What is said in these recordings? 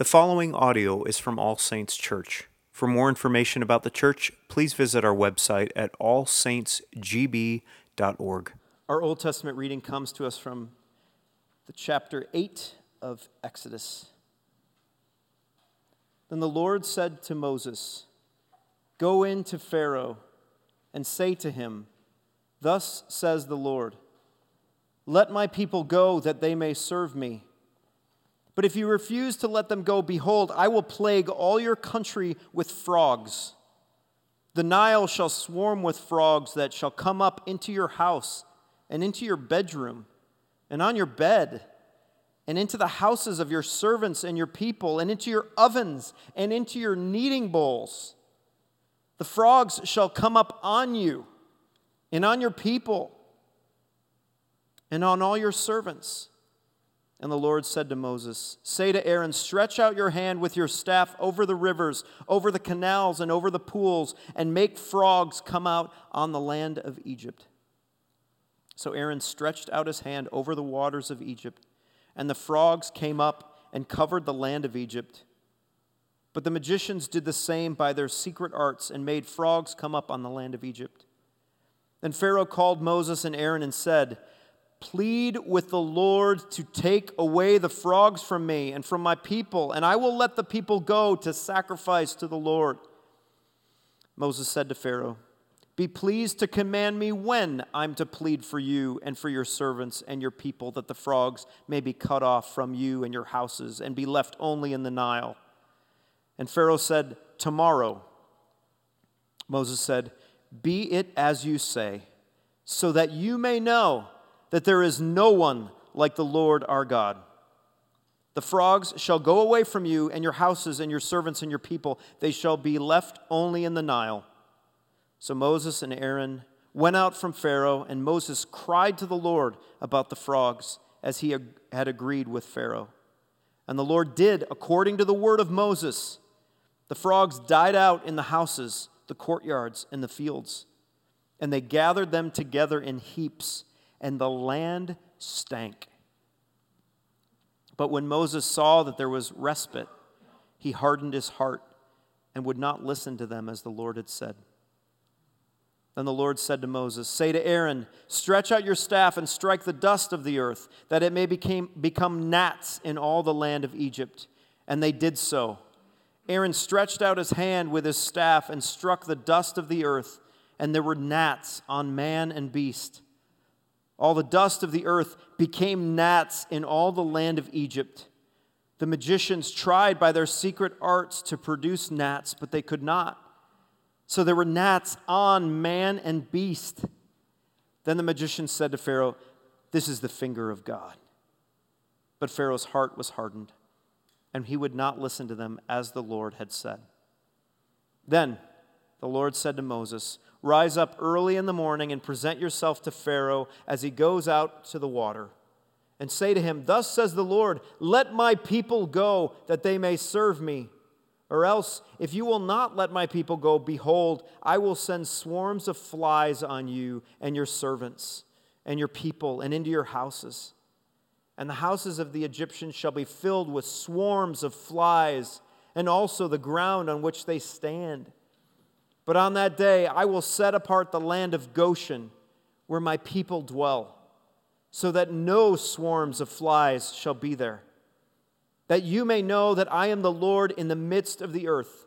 The following audio is from All Saints Church. For more information about the church, please visit our website at allsaintsgb.org. Our Old Testament reading comes to us from the chapter 8 of Exodus. Then the Lord said to Moses, Go in to Pharaoh and say to him, Thus says the Lord, Let my people go that they may serve me. But if you refuse to let them go, behold, I will plague all your country with frogs. The Nile shall swarm with frogs that shall come up into your house and into your bedroom and on your bed and into the houses of your servants and your people and into your ovens and into your kneading bowls. The frogs shall come up on you and on your people and on all your servants. And the Lord said to Moses, Say to Aaron, Stretch out your hand with your staff over the rivers, over the canals, and over the pools, and make frogs come out on the land of Egypt. So Aaron stretched out his hand over the waters of Egypt, and the frogs came up and covered the land of Egypt. But the magicians did the same by their secret arts and made frogs come up on the land of Egypt. Then Pharaoh called Moses and Aaron and said, Plead with the Lord to take away the frogs from me and from my people, and I will let the people go to sacrifice to the Lord. Moses said to Pharaoh, Be pleased to command me when I'm to plead for you and for your servants and your people, that the frogs may be cut off from you and your houses and be left only in the Nile. And Pharaoh said, Tomorrow. Moses said, Be it as you say, so that you may know that there is no one like the Lord our God. The frogs shall go away from you and your houses and your servants and your people. They shall be left only in the Nile. So Moses and Aaron went out from Pharaoh, and Moses cried to the Lord about the frogs, as he had agreed with Pharaoh. And the Lord did according to the word of Moses. The frogs died out in the houses, the courtyards, and the fields, and they gathered them together in heaps and the land stank. But when Moses saw that there was respite, he hardened his heart and would not listen to them as the Lord had said. Then the Lord said to Moses, Say to Aaron, Stretch out your staff and strike the dust of the earth, that it may became, become gnats in all the land of Egypt. And they did so. Aaron stretched out his hand with his staff and struck the dust of the earth, and there were gnats on man and beast. All the dust of the earth became gnats in all the land of Egypt. The magicians tried by their secret arts to produce gnats, but they could not. So there were gnats on man and beast. Then the magician said to Pharaoh, This is the finger of God. But Pharaoh's heart was hardened, and he would not listen to them as the Lord had said. Then the Lord said to Moses, Rise up early in the morning and present yourself to Pharaoh as he goes out to the water. And say to him, Thus says the Lord, Let my people go, that they may serve me. Or else, if you will not let my people go, behold, I will send swarms of flies on you and your servants and your people and into your houses. And the houses of the Egyptians shall be filled with swarms of flies, and also the ground on which they stand. But on that day I will set apart the land of Goshen, where my people dwell, so that no swarms of flies shall be there, that you may know that I am the Lord in the midst of the earth.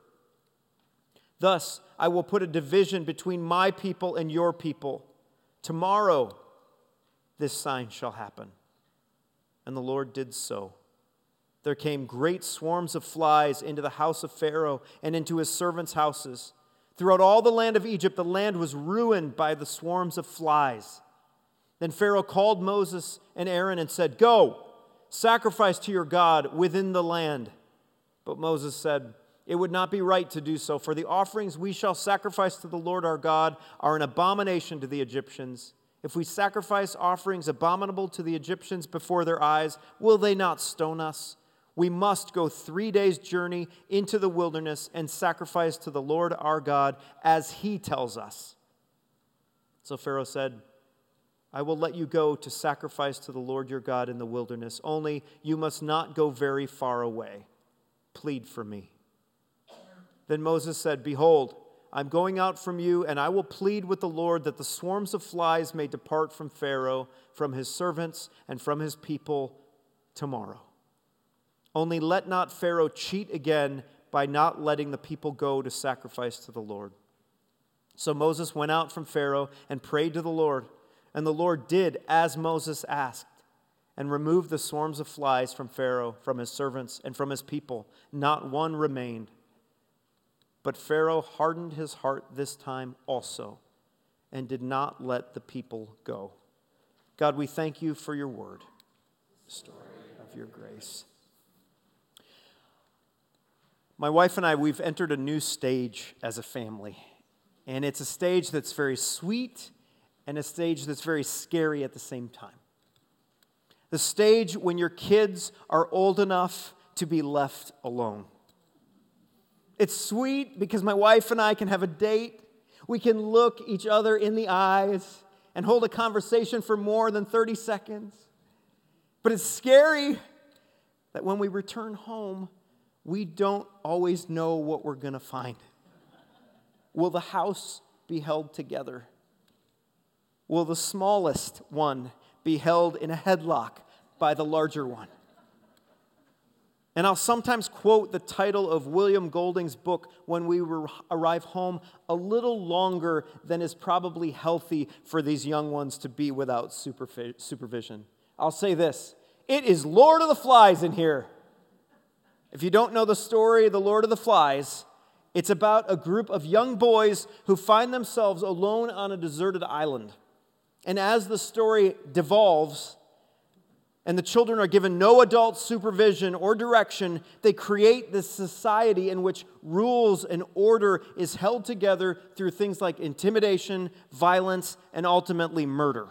Thus I will put a division between my people and your people. Tomorrow this sign shall happen. And the Lord did so. There came great swarms of flies into the house of Pharaoh and into his servants' houses. Throughout all the land of Egypt, the land was ruined by the swarms of flies. Then Pharaoh called Moses and Aaron and said, Go, sacrifice to your God within the land. But Moses said, It would not be right to do so, for the offerings we shall sacrifice to the Lord our God are an abomination to the Egyptians. If we sacrifice offerings abominable to the Egyptians before their eyes, will they not stone us? We must go three days' journey into the wilderness and sacrifice to the Lord our God as he tells us. So Pharaoh said, I will let you go to sacrifice to the Lord your God in the wilderness, only you must not go very far away. plead for me. Then Moses said, Behold, I'm going out from you, and I will plead with the Lord that the swarms of flies may depart from Pharaoh, from his servants, and from his people tomorrow. Only let not Pharaoh cheat again by not letting the people go to sacrifice to the Lord. So Moses went out from Pharaoh and prayed to the Lord, and the Lord did as Moses asked and removed the swarms of flies from Pharaoh, from his servants, and from his people. Not one remained. But Pharaoh hardened his heart this time also and did not let the people go. God, we thank you for your word, story of your grace. My wife and I, we've entered a new stage as a family. And it's a stage that's very sweet and a stage that's very scary at the same time. The stage when your kids are old enough to be left alone. It's sweet because my wife and I can have a date. We can look each other in the eyes and hold a conversation for more than 30 seconds. But it's scary that when we return home, we don't always know what we're going to find. Will the house be held together? Will the smallest one be held in a headlock by the larger one? And I'll sometimes quote the title of William Golding's book when we arrive home a little longer than is probably healthy for these young ones to be without supervision. I'll say this It is Lord of the Flies in here. If you don't know the story, of The Lord of the Flies, it's about a group of young boys who find themselves alone on a deserted island. And as the story devolves, and the children are given no adult supervision or direction, they create this society in which rules and order is held together through things like intimidation, violence, and ultimately murder.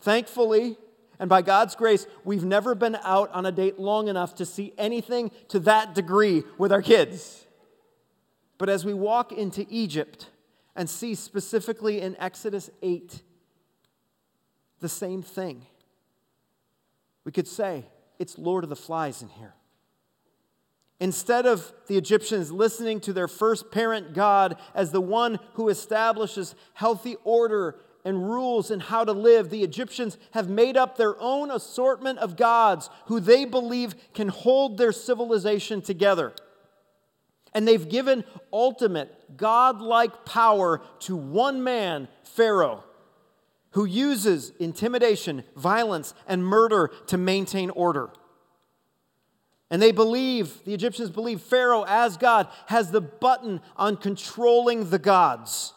Thankfully, and by God's grace, we've never been out on a date long enough to see anything to that degree with our kids. But as we walk into Egypt and see specifically in Exodus 8 the same thing, we could say it's Lord of the Flies in here. Instead of the Egyptians listening to their first parent God as the one who establishes healthy order and rules and how to live, the Egyptians have made up their own assortment of gods who they believe can hold their civilization together. And they've given ultimate godlike power to one man, Pharaoh, who uses intimidation, violence, and murder to maintain order. And they believe, the Egyptians believe, Pharaoh, as God, has the button on controlling the gods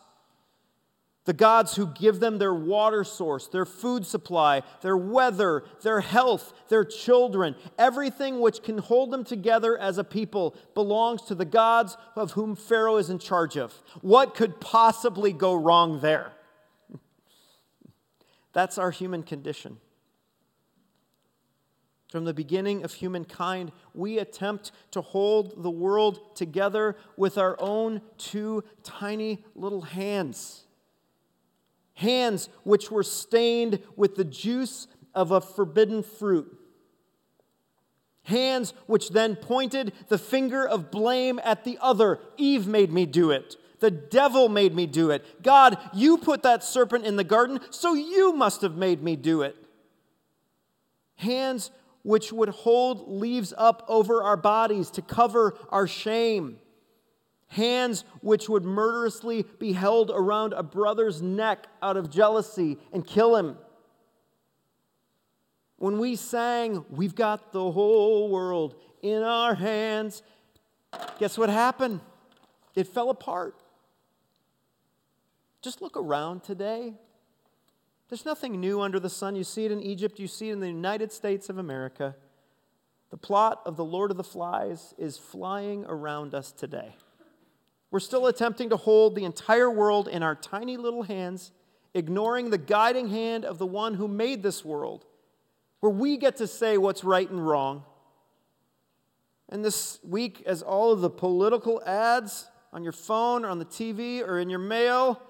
the gods who give them their water source, their food supply, their weather, their health, their children, everything which can hold them together as a people belongs to the gods of whom Pharaoh is in charge of. What could possibly go wrong there? That's our human condition. From the beginning of humankind, we attempt to hold the world together with our own two tiny little hands hands which were stained with the juice of a forbidden fruit. Hands which then pointed the finger of blame at the other. Eve made me do it. The devil made me do it. God, you put that serpent in the garden, so you must have made me do it. Hands which would hold leaves up over our bodies to cover our shame hands which would murderously be held around a brother's neck out of jealousy and kill him. When we sang, We've got the whole world in our hands, guess what happened? It fell apart. Just look around today. There's nothing new under the sun. You see it in Egypt, you see it in the United States of America. The plot of the Lord of the Flies is flying around us today. We're still attempting to hold the entire world in our tiny little hands, ignoring the guiding hand of the one who made this world, where we get to say what's right and wrong. And this week, as all of the political ads on your phone or on the TV or in your mail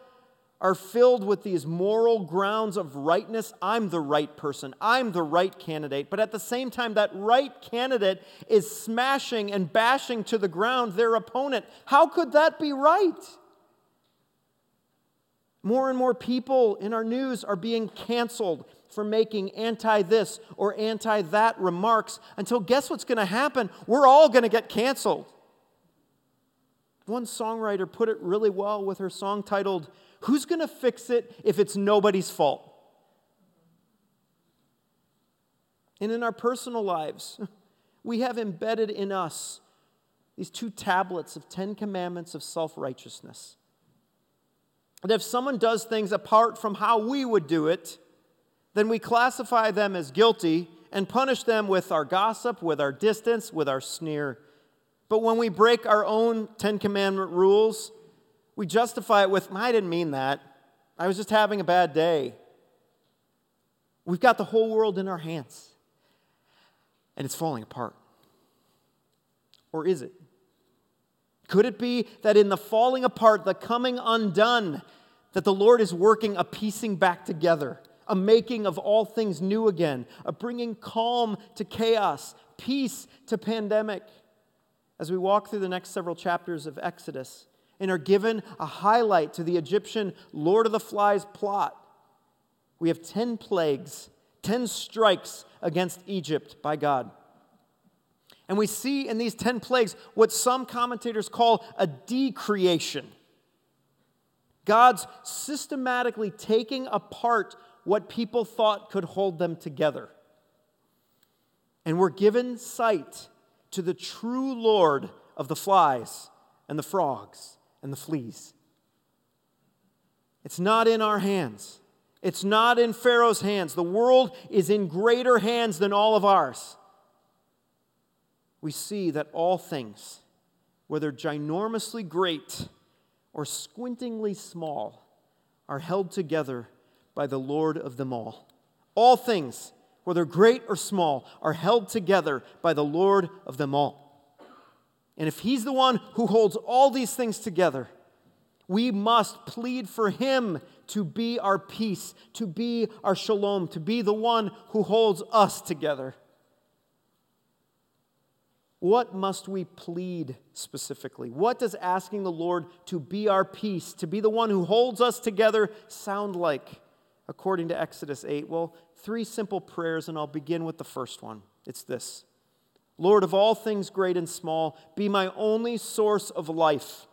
are filled with these moral grounds of rightness. I'm the right person. I'm the right candidate. But at the same time, that right candidate is smashing and bashing to the ground their opponent. How could that be right? More and more people in our news are being canceled for making anti this or anti that remarks until guess what's going to happen? We're all going to get canceled. One songwriter put it really well with her song titled, Who's going to fix it if it's nobody's fault? And in our personal lives, we have embedded in us these two tablets of Ten Commandments of self righteousness. And if someone does things apart from how we would do it, then we classify them as guilty and punish them with our gossip, with our distance, with our sneer. But when we break our own Ten Commandment rules, we justify it with, I didn't mean that. I was just having a bad day. We've got the whole world in our hands, and it's falling apart. Or is it? Could it be that in the falling apart, the coming undone, that the Lord is working a piecing back together, a making of all things new again, a bringing calm to chaos, peace to pandemic? As we walk through the next several chapters of Exodus, and are given a highlight to the Egyptian Lord of the Flies plot. We have 10 plagues, 10 strikes against Egypt by God. And we see in these 10 plagues what some commentators call a decreation. God's systematically taking apart what people thought could hold them together. And we're given sight to the true Lord of the flies and the frogs and the fleas. It's not in our hands. It's not in Pharaoh's hands. The world is in greater hands than all of ours. We see that all things, whether ginormously great or squintingly small, are held together by the Lord of them all. All things, whether great or small, are held together by the Lord of them all. And if He's the one who holds all these things together, we must plead for Him to be our peace, to be our shalom, to be the one who holds us together. What must we plead specifically? What does asking the Lord to be our peace, to be the one who holds us together, sound like, according to Exodus 8? Well, three simple prayers, and I'll begin with the first one. It's this Lord of all things great and small, be my only source of life.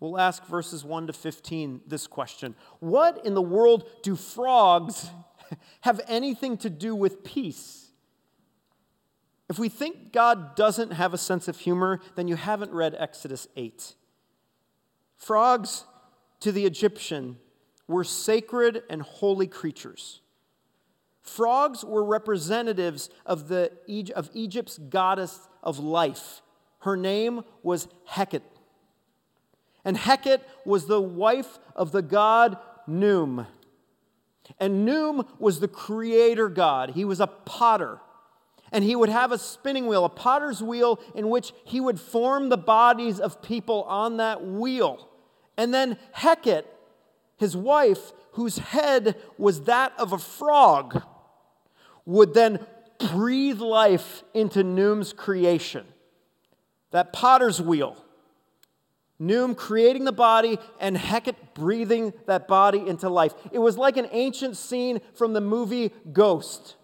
We'll ask verses 1 to 15 this question What in the world do frogs have anything to do with peace? If we think God doesn't have a sense of humor, then you haven't read Exodus 8. Frogs to the Egyptian were sacred and holy creatures. Frogs were representatives of, the, of Egypt's goddess of life. Her name was Heket. And Heket was the wife of the god Khnum. And Khnum was the creator god. He was a potter. And he would have a spinning wheel, a potter's wheel, in which he would form the bodies of people on that wheel. And then Heket, his wife, whose head was that of a frog, would then breathe life into Khnum's creation. That potter's wheel. Khnum creating the body and Heket breathing that body into life. It was like an ancient scene from the movie Ghost.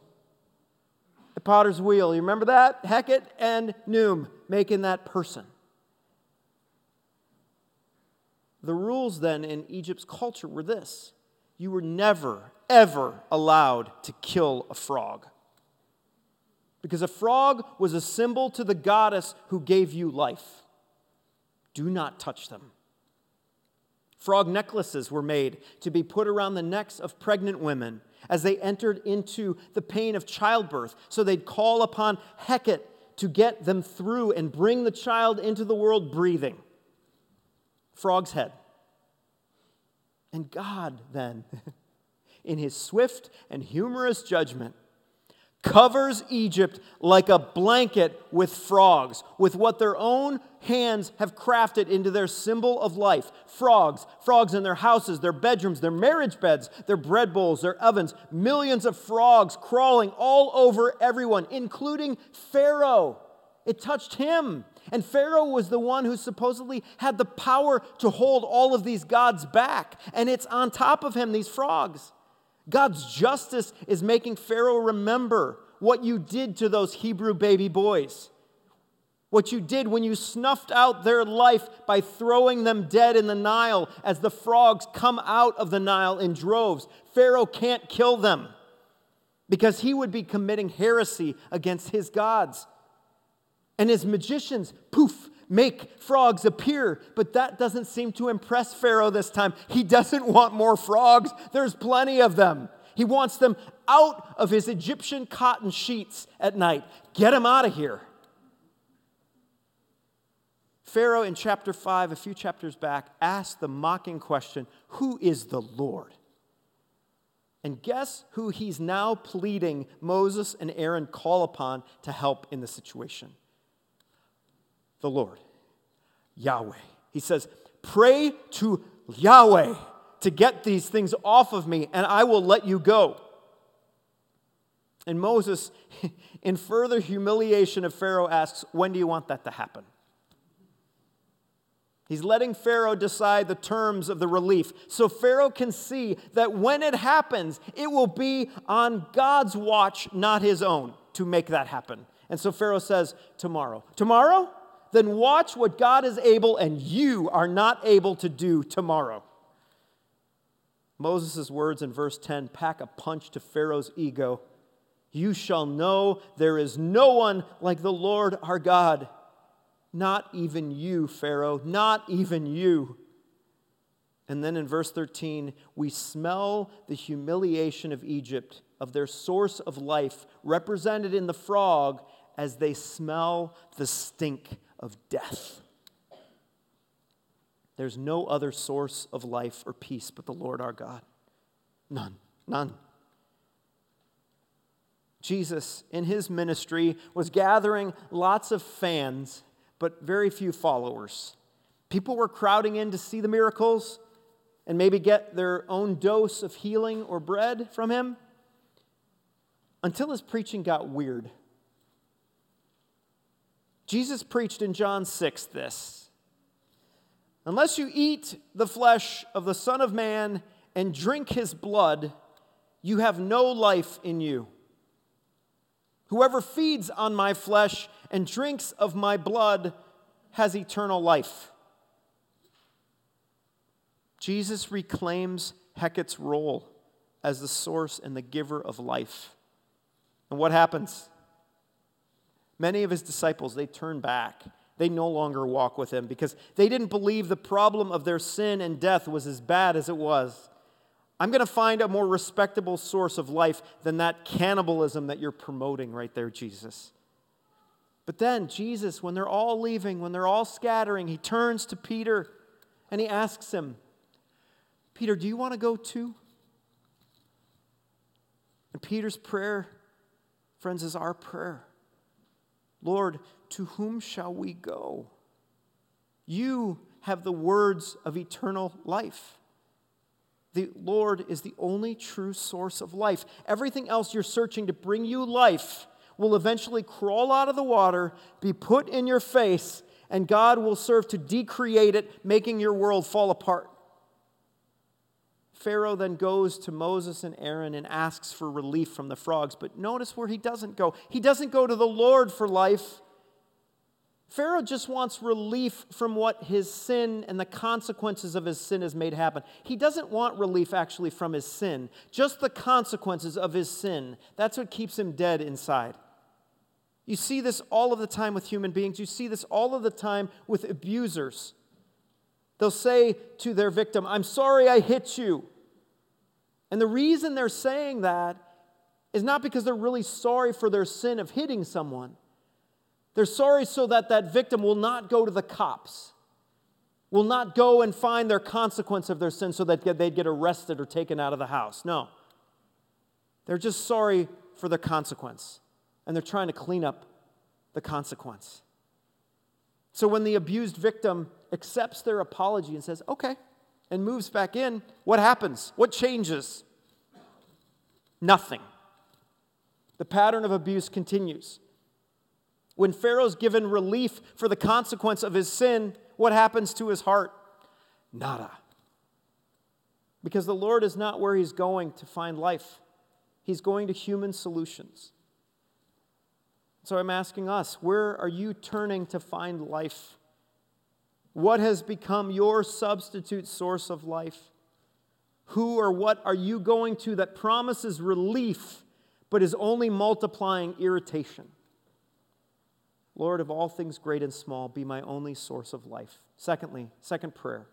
The potter's wheel. You remember that? Heket and Khnum making that person. The rules then in Egypt's culture were this you were never, ever allowed to kill a frog. Because a frog was a symbol to the goddess who gave you life. Do not touch them. Frog necklaces were made to be put around the necks of pregnant women as they entered into the pain of childbirth. So they'd call upon Heket to get them through and bring the child into the world breathing. Frog's head. And God, then, in his swift and humorous judgment, covers Egypt like a blanket with frogs, with what their own hands have crafted into their symbol of life frogs, frogs in their houses, their bedrooms, their marriage beds, their bread bowls, their ovens, millions of frogs crawling all over everyone, including Pharaoh. It touched him. And Pharaoh was the one who supposedly had the power to hold all of these gods back. And it's on top of him, these frogs. God's justice is making Pharaoh remember what you did to those Hebrew baby boys. What you did when you snuffed out their life by throwing them dead in the Nile as the frogs come out of the Nile in droves. Pharaoh can't kill them because he would be committing heresy against his gods. And his magicians, poof, make frogs appear. But that doesn't seem to impress Pharaoh this time. He doesn't want more frogs, there's plenty of them. He wants them out of his Egyptian cotton sheets at night. Get them out of here. Pharaoh in chapter 5, a few chapters back, asked the mocking question Who is the Lord? And guess who he's now pleading Moses and Aaron call upon to help in the situation? The Lord, Yahweh. He says, Pray to Yahweh to get these things off of me, and I will let you go. And Moses, in further humiliation of Pharaoh, asks, When do you want that to happen? He's letting Pharaoh decide the terms of the relief. So Pharaoh can see that when it happens, it will be on God's watch, not his own, to make that happen. And so Pharaoh says, Tomorrow. Tomorrow? Then watch what God is able and you are not able to do tomorrow. Moses' words in verse 10 pack a punch to Pharaoh's ego. You shall know there is no one like the Lord our God not even you, Pharaoh, not even you. And then in verse 13, we smell the humiliation of Egypt, of their source of life, represented in the frog, as they smell the stink of death. There's no other source of life or peace but the Lord our God. None, none. Jesus, in his ministry, was gathering lots of fans but very few followers. People were crowding in to see the miracles and maybe get their own dose of healing or bread from him until his preaching got weird. Jesus preached in John 6 this Unless you eat the flesh of the Son of Man and drink his blood, you have no life in you. Whoever feeds on my flesh and drinks of my blood has eternal life. Jesus reclaims Heket's role as the source and the giver of life. And what happens? Many of his disciples, they turn back. They no longer walk with him because they didn't believe the problem of their sin and death was as bad as it was. I'm going to find a more respectable source of life than that cannibalism that you're promoting right there, Jesus. But then, Jesus, when they're all leaving, when they're all scattering, he turns to Peter and he asks him, Peter, do you want to go too? And Peter's prayer, friends, is our prayer. Lord, to whom shall we go? You have the words of eternal life. The Lord is the only true source of life. Everything else you're searching to bring you life will eventually crawl out of the water, be put in your face, and God will serve to decreate it, making your world fall apart. Pharaoh then goes to Moses and Aaron and asks for relief from the frogs. But notice where he doesn't go. He doesn't go to the Lord for life. Pharaoh just wants relief from what his sin and the consequences of his sin has made happen. He doesn't want relief actually from his sin, just the consequences of his sin. That's what keeps him dead inside. You see this all of the time with human beings. You see this all of the time with abusers. They'll say to their victim, I'm sorry I hit you. And the reason they're saying that is not because they're really sorry for their sin of hitting someone. They're sorry so that that victim will not go to the cops, will not go and find their consequence of their sin so that they'd get arrested or taken out of the house. No. They're just sorry for the consequence, and they're trying to clean up the consequence. So when the abused victim accepts their apology and says, okay, and moves back in, what happens? What changes? Nothing. The pattern of abuse continues. When Pharaoh's given relief for the consequence of his sin, what happens to his heart? Nada. Because the Lord is not where he's going to find life, he's going to human solutions. So I'm asking us, where are you turning to find life? What has become your substitute source of life? Who or what are you going to that promises relief but is only multiplying irritation? Lord, of all things great and small, be my only source of life. Secondly, second prayer.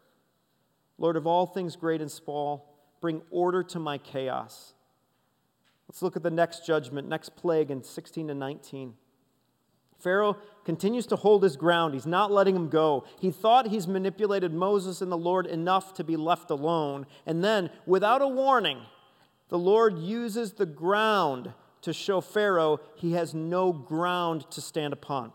Lord, of all things great and small, bring order to my chaos. Let's look at the next judgment, next plague in 16 to 19. Pharaoh continues to hold his ground. He's not letting him go. He thought he's manipulated Moses and the Lord enough to be left alone. And then, without a warning, the Lord uses the ground to show Pharaoh he has no ground to stand upon.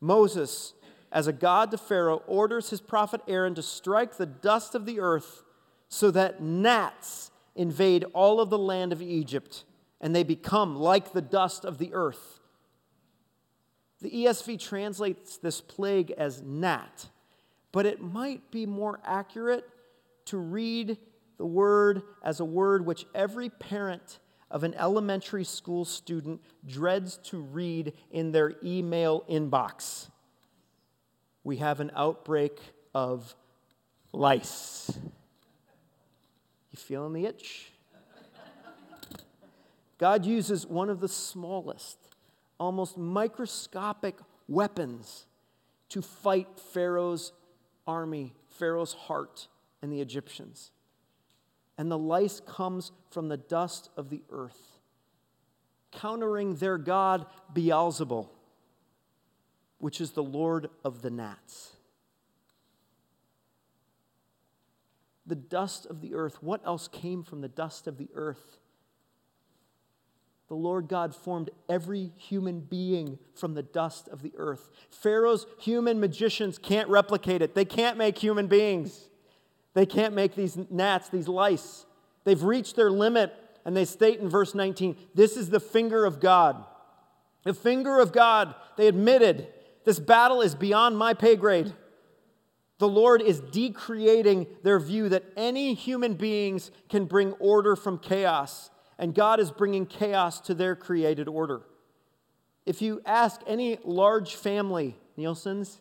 Moses, as a god to Pharaoh, orders his prophet Aaron to strike the dust of the earth so that gnats invade all of the land of Egypt and they become like the dust of the earth. The ESV translates this plague as gnat, but it might be more accurate to read the word as a word which every parent of an elementary school student dreads to read in their email inbox. We have an outbreak of lice. You feeling the itch? God uses one of the smallest almost microscopic weapons to fight Pharaoh's army, Pharaoh's heart, and the Egyptians. And the lice comes from the dust of the earth, countering their god Beelzebul, which is the Lord of the gnats. The dust of the earth. What else came from the dust of the earth? The Lord God formed every human being from the dust of the earth. Pharaoh's human magicians can't replicate it. They can't make human beings. They can't make these gnats, these lice. They've reached their limit, and they state in verse 19 this is the finger of God. The finger of God. They admitted this battle is beyond my pay grade. The Lord is decreating their view that any human beings can bring order from chaos and God is bringing chaos to their created order. If you ask any large family, Nielsen's,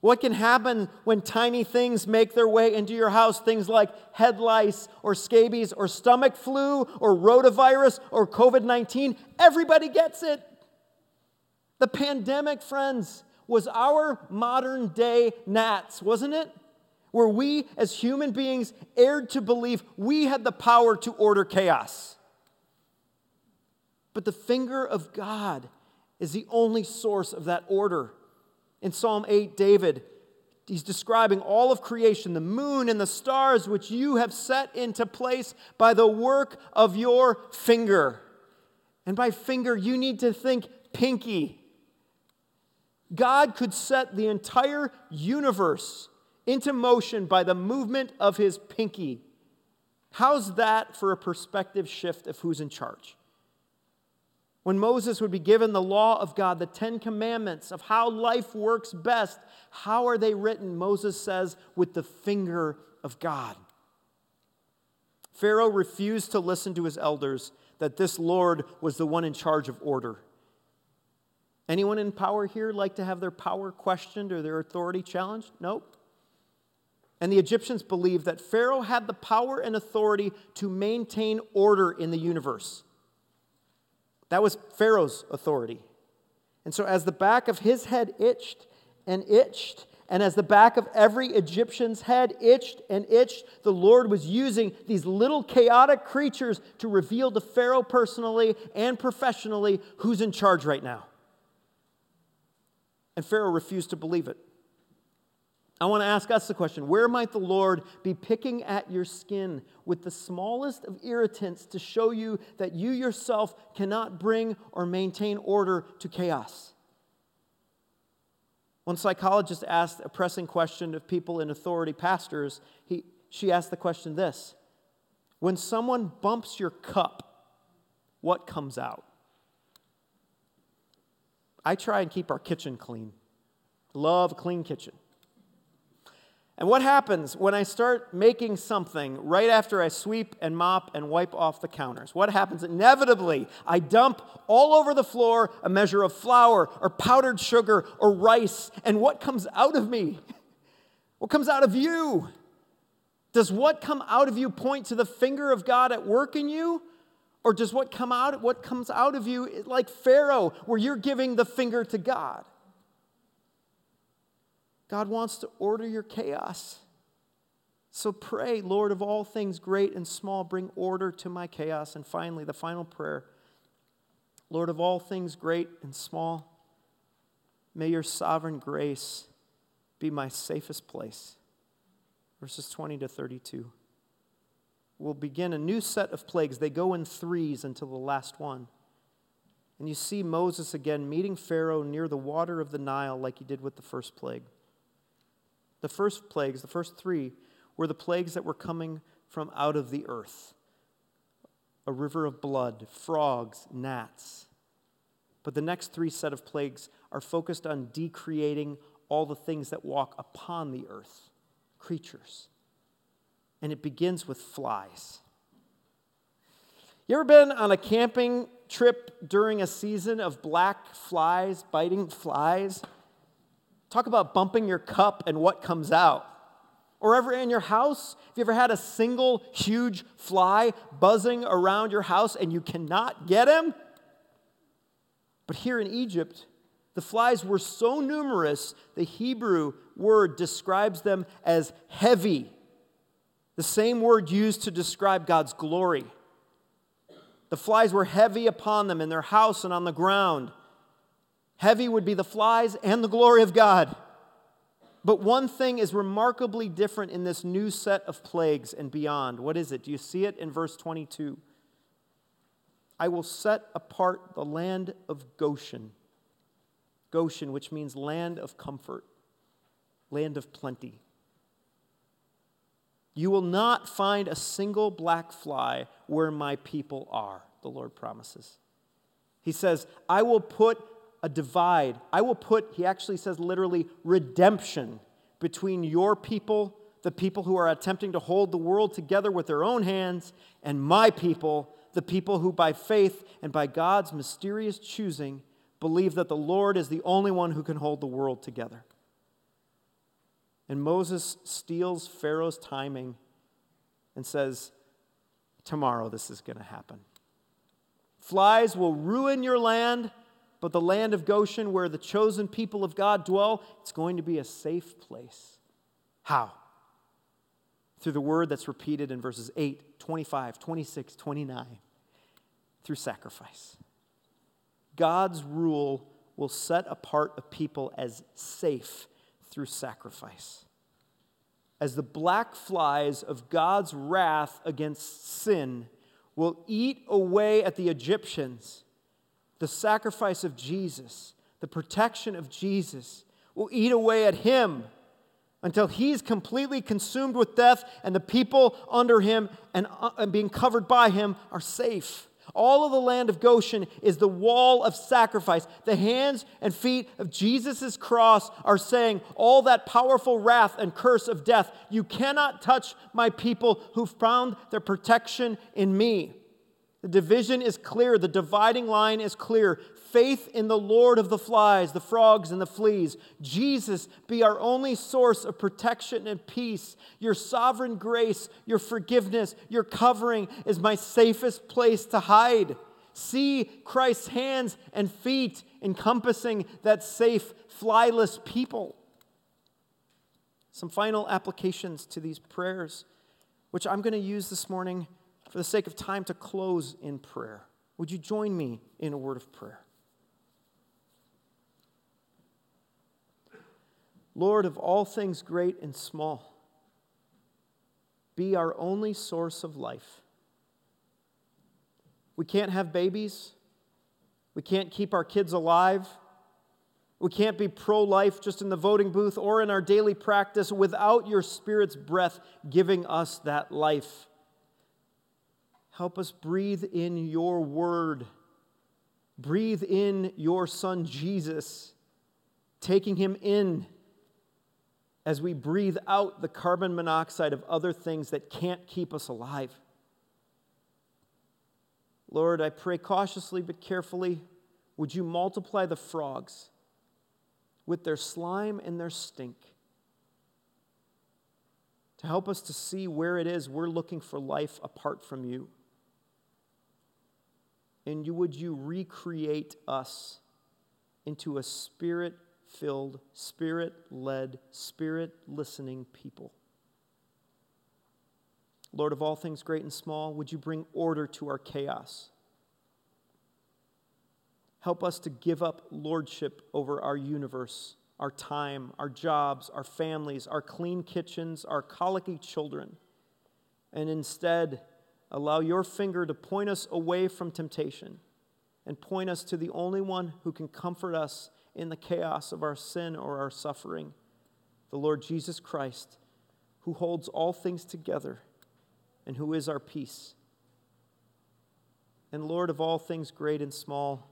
what can happen when tiny things make their way into your house? Things like head lice or scabies or stomach flu or rotavirus or COVID 19. Everybody gets it. The pandemic, friends, was our modern day gnats, wasn't it? Where we as human beings erred to believe we had the power to order chaos. But the finger of God is the only source of that order. In Psalm 8, David, he's describing all of creation, the moon and the stars, which you have set into place by the work of your finger. And by finger, you need to think pinky. God could set the entire universe into motion by the movement of his pinky. How's that for a perspective shift of who's in charge? When Moses would be given the law of God, the Ten Commandments of how life works best, how are they written? Moses says, with the finger of God. Pharaoh refused to listen to his elders that this Lord was the one in charge of order. Anyone in power here like to have their power questioned or their authority challenged? Nope. And the Egyptians believed that Pharaoh had the power and authority to maintain order in the universe. That was Pharaoh's authority. And so, as the back of his head itched and itched, and as the back of every Egyptian's head itched and itched, the Lord was using these little chaotic creatures to reveal to Pharaoh personally and professionally who's in charge right now. And Pharaoh refused to believe it. I want to ask us the question where might the Lord be picking at your skin with the smallest of irritants to show you that you yourself cannot bring or maintain order to chaos? One psychologist asked a pressing question of people in authority, pastors. He, she asked the question this When someone bumps your cup, what comes out? I try and keep our kitchen clean. Love a clean kitchen. And what happens when I start making something right after I sweep and mop and wipe off the counters? What happens? Inevitably, I dump all over the floor a measure of flour or powdered sugar or rice. And what comes out of me? What comes out of you? Does what come out of you point to the finger of God at work in you? Or does what come out what comes out of you like Pharaoh where you're giving the finger to God? God wants to order your chaos. So pray, Lord of all things great and small, bring order to my chaos. And finally, the final prayer Lord of all things great and small, may your sovereign grace be my safest place. Verses 20 to 32. We'll begin a new set of plagues. They go in threes until the last one. And you see Moses again meeting Pharaoh near the water of the Nile like he did with the first plague. The first plagues, the first three, were the plagues that were coming from out of the earth a river of blood, frogs, gnats. But the next three set of plagues are focused on decreating all the things that walk upon the earth, creatures. And it begins with flies. You ever been on a camping trip during a season of black flies, biting flies? Talk about bumping your cup and what comes out. Or ever in your house, have you ever had a single huge fly buzzing around your house and you cannot get him? But here in Egypt, the flies were so numerous, the Hebrew word describes them as heavy. The same word used to describe God's glory. The flies were heavy upon them in their house and on the ground. Heavy would be the flies and the glory of God. But one thing is remarkably different in this new set of plagues and beyond. What is it? Do you see it in verse 22? I will set apart the land of Goshen. Goshen, which means land of comfort, land of plenty. You will not find a single black fly where my people are, the Lord promises. He says, I will put a divide. I will put, he actually says literally, redemption between your people, the people who are attempting to hold the world together with their own hands, and my people, the people who by faith and by God's mysterious choosing believe that the Lord is the only one who can hold the world together. And Moses steals Pharaoh's timing and says, Tomorrow this is going to happen. Flies will ruin your land but the land of Goshen, where the chosen people of God dwell, it's going to be a safe place. How? Through the word that's repeated in verses 8, 25, 26, 29. Through sacrifice. God's rule will set apart a people as safe through sacrifice. As the black flies of God's wrath against sin will eat away at the Egyptians the sacrifice of Jesus, the protection of Jesus, will eat away at him until he's completely consumed with death and the people under him and, uh, and being covered by him are safe. All of the land of Goshen is the wall of sacrifice. The hands and feet of Jesus' cross are saying, All that powerful wrath and curse of death, you cannot touch my people who found their protection in me. The division is clear, the dividing line is clear. Faith in the Lord of the flies, the frogs, and the fleas. Jesus be our only source of protection and peace. Your sovereign grace, your forgiveness, your covering is my safest place to hide. See Christ's hands and feet encompassing that safe, flyless people. Some final applications to these prayers, which I'm going to use this morning for the sake of time, to close in prayer. Would you join me in a word of prayer? Lord of all things great and small, be our only source of life. We can't have babies. We can't keep our kids alive. We can't be pro life just in the voting booth or in our daily practice without your Spirit's breath giving us that life. Help us breathe in your word. Breathe in your Son Jesus, taking him in as we breathe out the carbon monoxide of other things that can't keep us alive. Lord, I pray cautiously but carefully, would you multiply the frogs with their slime and their stink to help us to see where it is we're looking for life apart from you? And you, would you recreate us into a spirit filled, spirit led, spirit listening people? Lord of all things great and small, would you bring order to our chaos? Help us to give up lordship over our universe, our time, our jobs, our families, our clean kitchens, our colicky children, and instead allow your finger to point us away from temptation and point us to the only one who can comfort us in the chaos of our sin or our suffering, the Lord Jesus Christ, who holds all things together and who is our peace. And Lord of all things great and small,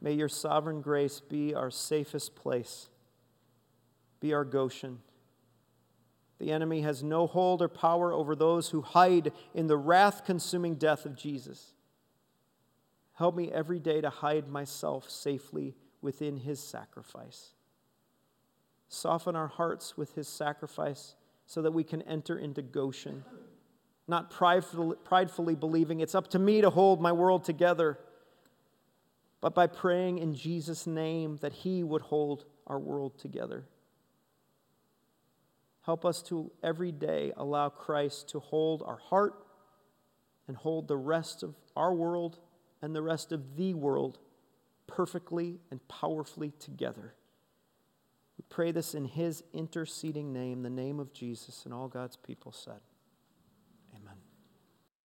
may your sovereign grace be our safest place, be our Goshen. The enemy has no hold or power over those who hide in the wrath consuming death of Jesus. Help me every day to hide myself safely within his sacrifice. Soften our hearts with his sacrifice so that we can enter into Goshen not pridefully, believing it's up to me to hold my world together, but by praying in Jesus' name that He would hold our world together. Help us to every day allow Christ to hold our heart and hold the rest of our world and the rest of the world perfectly and powerfully together. We pray this in His interceding name, the name of Jesus, and all God's people said.